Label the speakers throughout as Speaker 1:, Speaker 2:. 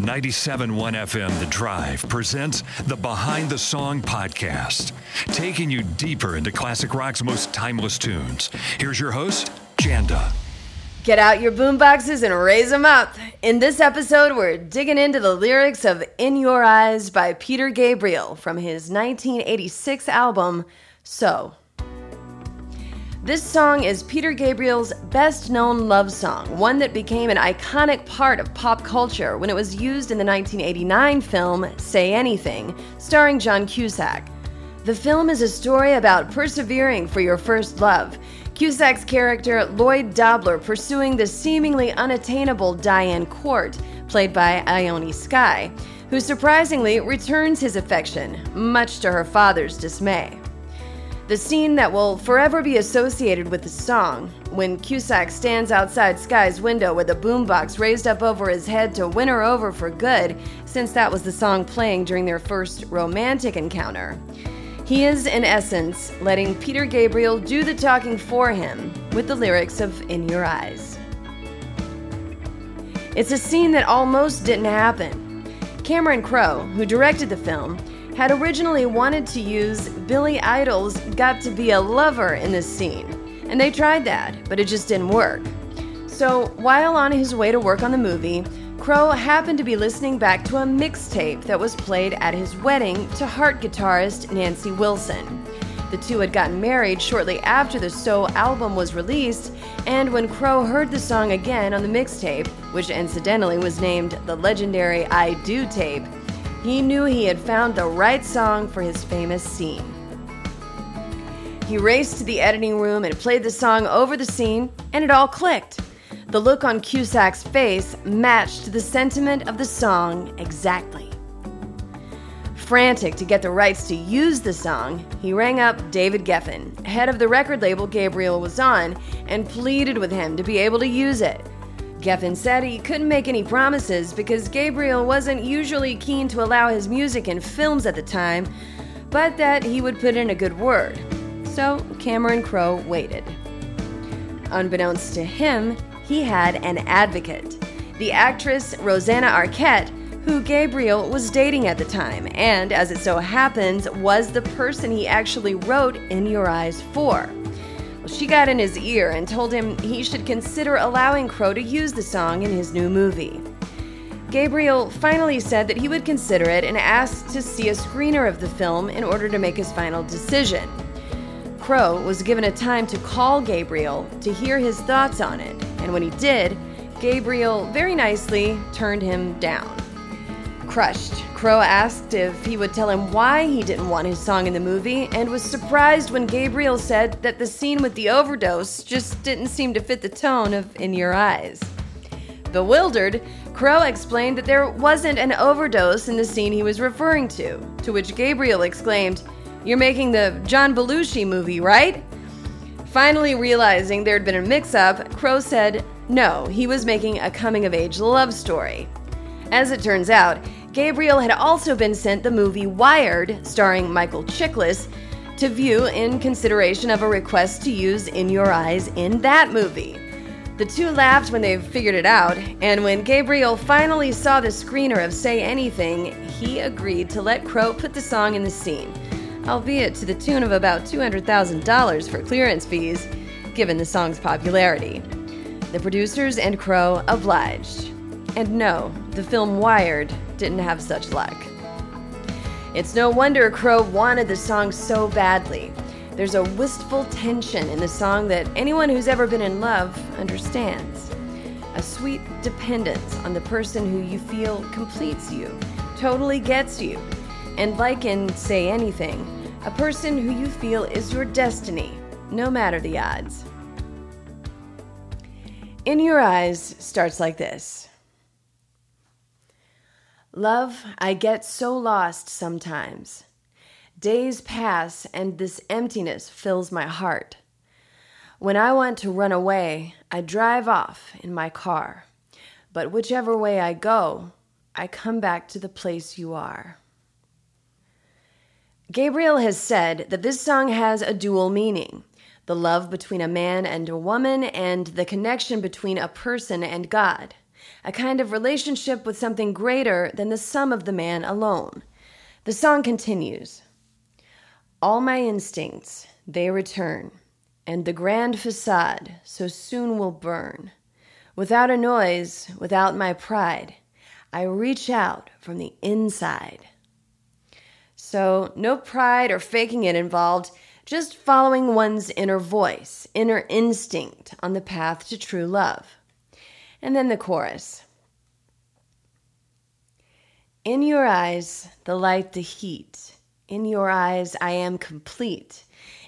Speaker 1: 97.1 FM The Drive presents the Behind the Song podcast, taking you deeper into classic rock's most timeless tunes. Here's your host, Janda.
Speaker 2: Get out your boomboxes and raise them up. In this episode, we're digging into the lyrics of In Your Eyes by Peter Gabriel from his 1986 album, So. This song is Peter Gabriel's best known love song, one that became an iconic part of pop culture when it was used in the 1989 film Say Anything, starring John Cusack. The film is a story about persevering for your first love. Cusack's character, Lloyd Dobler, pursuing the seemingly unattainable Diane Court, played by Ione Skye, who surprisingly returns his affection, much to her father's dismay. The scene that will forever be associated with the song, when Cusack stands outside Skye's window with a boombox raised up over his head to win her over for good, since that was the song playing during their first romantic encounter. He is, in essence, letting Peter Gabriel do the talking for him with the lyrics of In Your Eyes. It's a scene that almost didn't happen. Cameron Crowe, who directed the film, had originally wanted to use Billy Idol's Got to Be a Lover in this scene, and they tried that, but it just didn't work. So, while on his way to work on the movie, Crowe happened to be listening back to a mixtape that was played at his wedding to Heart guitarist Nancy Wilson. The two had gotten married shortly after the So album was released, and when Crowe heard the song again on the mixtape, which incidentally was named the legendary I Do tape, he knew he had found the right song for his famous scene. He raced to the editing room and played the song over the scene, and it all clicked. The look on Cusack's face matched the sentiment of the song exactly. Frantic to get the rights to use the song, he rang up David Geffen, head of the record label Gabriel was on, and pleaded with him to be able to use it. Geffen said he couldn't make any promises because Gabriel wasn't usually keen to allow his music in films at the time, but that he would put in a good word. So Cameron Crowe waited. Unbeknownst to him, he had an advocate the actress Rosanna Arquette, who Gabriel was dating at the time, and as it so happens, was the person he actually wrote In Your Eyes for. She got in his ear and told him he should consider allowing Crowe to use the song in his new movie. Gabriel finally said that he would consider it and asked to see a screener of the film in order to make his final decision. Crowe was given a time to call Gabriel to hear his thoughts on it, and when he did, Gabriel very nicely turned him down. Crushed, Crowe asked if he would tell him why he didn't want his song in the movie and was surprised when Gabriel said that the scene with the overdose just didn't seem to fit the tone of In Your Eyes. Bewildered, Crowe explained that there wasn't an overdose in the scene he was referring to, to which Gabriel exclaimed, You're making the John Belushi movie, right? Finally realizing there'd been a mix up, Crowe said, No, he was making a coming of age love story. As it turns out, Gabriel had also been sent the movie Wired, starring Michael Chiklis, to view in consideration of a request to use In Your Eyes in that movie. The two laughed when they figured it out, and when Gabriel finally saw the screener of Say Anything, he agreed to let Crowe put the song in the scene, albeit to the tune of about $200,000 for clearance fees, given the song's popularity. The producers and Crowe obliged. And no, the film Wired didn't have such luck. It's no wonder Crowe wanted the song so badly. There's a wistful tension in the song that anyone who's ever been in love understands. A sweet dependence on the person who you feel completes you, totally gets you. And like in Say Anything, a person who you feel is your destiny, no matter the odds. In Your Eyes starts like this. Love, I get so lost sometimes. Days pass and this emptiness fills my heart. When I want to run away, I drive off in my car. But whichever way I go, I come back to the place you are. Gabriel has said that this song has a dual meaning the love between a man and a woman, and the connection between a person and God a kind of relationship with something greater than the sum of the man alone. The song continues All my instincts, they return, and the grand facade so soon will burn. Without a noise, without my pride, I reach out from the inside. So, no pride or faking it involved, just following one's inner voice, inner instinct on the path to true love. And then the chorus. In your eyes, the light, the heat. In your eyes, I am complete.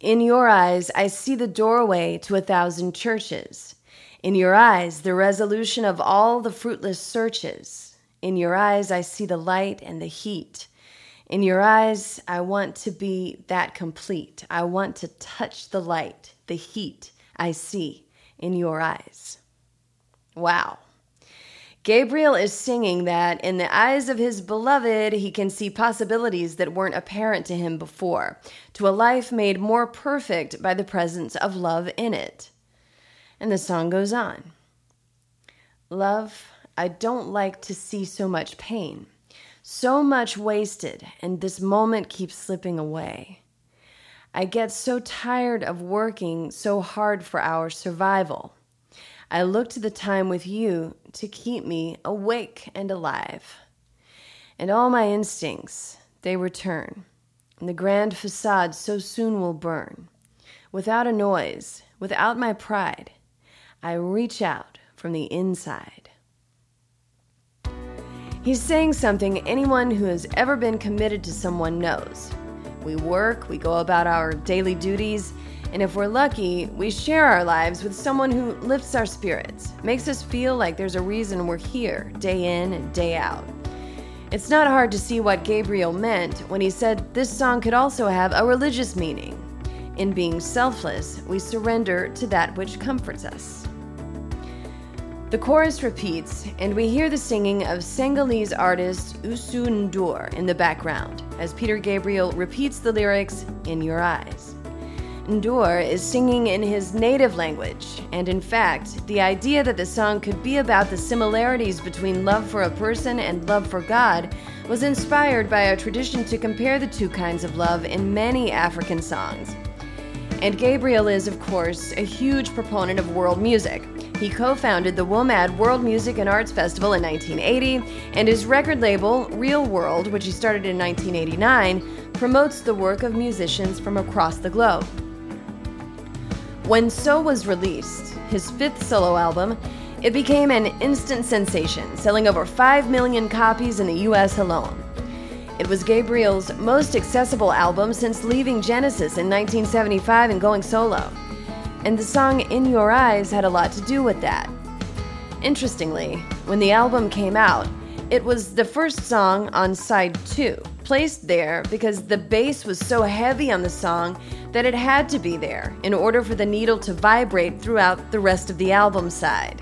Speaker 2: In your eyes, I see the doorway to a thousand churches. In your eyes, the resolution of all the fruitless searches. In your eyes, I see the light and the heat. In your eyes, I want to be that complete. I want to touch the light, the heat I see in your eyes. Wow. Gabriel is singing that in the eyes of his beloved, he can see possibilities that weren't apparent to him before, to a life made more perfect by the presence of love in it. And the song goes on Love, I don't like to see so much pain, so much wasted, and this moment keeps slipping away. I get so tired of working so hard for our survival. I look to the time with you to keep me awake and alive. And all my instincts, they return, and the grand facade so soon will burn. Without a noise, without my pride, I reach out from the inside. He's saying something anyone who has ever been committed to someone knows. We work, we go about our daily duties, and if we're lucky, we share our lives with someone who lifts our spirits, makes us feel like there's a reason we're here, day in and day out. It's not hard to see what Gabriel meant when he said this song could also have a religious meaning. In being selfless, we surrender to that which comforts us. The chorus repeats, and we hear the singing of Senegalese artist Youssou N'Dour in the background as Peter Gabriel repeats the lyrics in your eyes. N'Dour is singing in his native language, and in fact, the idea that the song could be about the similarities between love for a person and love for God was inspired by a tradition to compare the two kinds of love in many African songs. And Gabriel is, of course, a huge proponent of world music. He co founded the WOMAD World Music and Arts Festival in 1980, and his record label, Real World, which he started in 1989, promotes the work of musicians from across the globe. When So was released, his fifth solo album, it became an instant sensation, selling over 5 million copies in the US alone. It was Gabriel's most accessible album since leaving Genesis in 1975 and going solo. And the song In Your Eyes had a lot to do with that. Interestingly, when the album came out, it was the first song on side two, placed there because the bass was so heavy on the song that it had to be there in order for the needle to vibrate throughout the rest of the album side.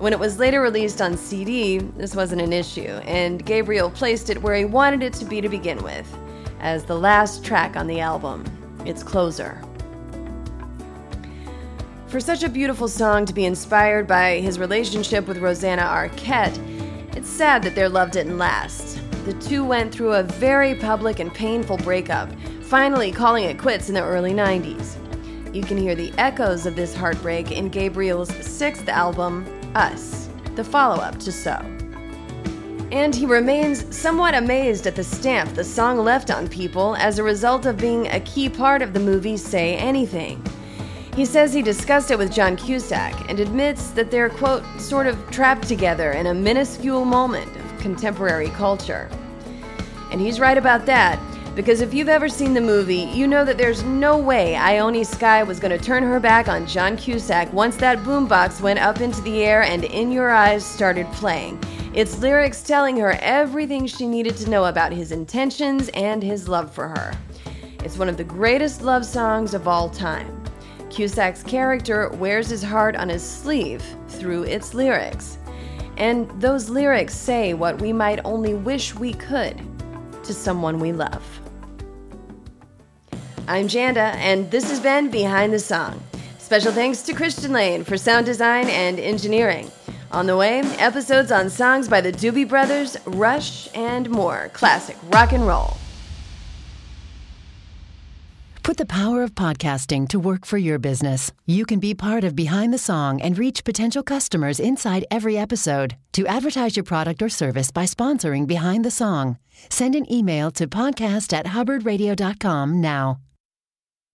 Speaker 2: When it was later released on CD, this wasn't an issue, and Gabriel placed it where he wanted it to be to begin with, as the last track on the album, its closer. For such a beautiful song to be inspired by his relationship with Rosanna Arquette, it's sad that their love didn't last. The two went through a very public and painful breakup, finally calling it quits in the early 90s. You can hear the echoes of this heartbreak in Gabriel's sixth album, Us, the follow up to So. And he remains somewhat amazed at the stamp the song left on people as a result of being a key part of the movie Say Anything. He says he discussed it with John Cusack and admits that they're, quote, sort of trapped together in a minuscule moment contemporary culture. And he's right about that. Because if you've ever seen the movie, you know that there's no way Ione Skye was going to turn her back on John Cusack once that boombox went up into the air and In Your Eyes started playing. Its lyrics telling her everything she needed to know about his intentions and his love for her. It's one of the greatest love songs of all time. Cusack's character wears his heart on his sleeve through its lyrics. And those lyrics say what we might only wish we could to someone we love. I'm Janda, and this has been Behind the Song. Special thanks to Christian Lane for sound design and engineering. On the way, episodes on songs by the Doobie Brothers, Rush, and more classic rock and roll.
Speaker 3: Put the power of podcasting to work for your business. You can be part of Behind the Song and reach potential customers inside every episode. To advertise your product or service by sponsoring Behind the Song, send an email to podcast at hubbardradio.com now.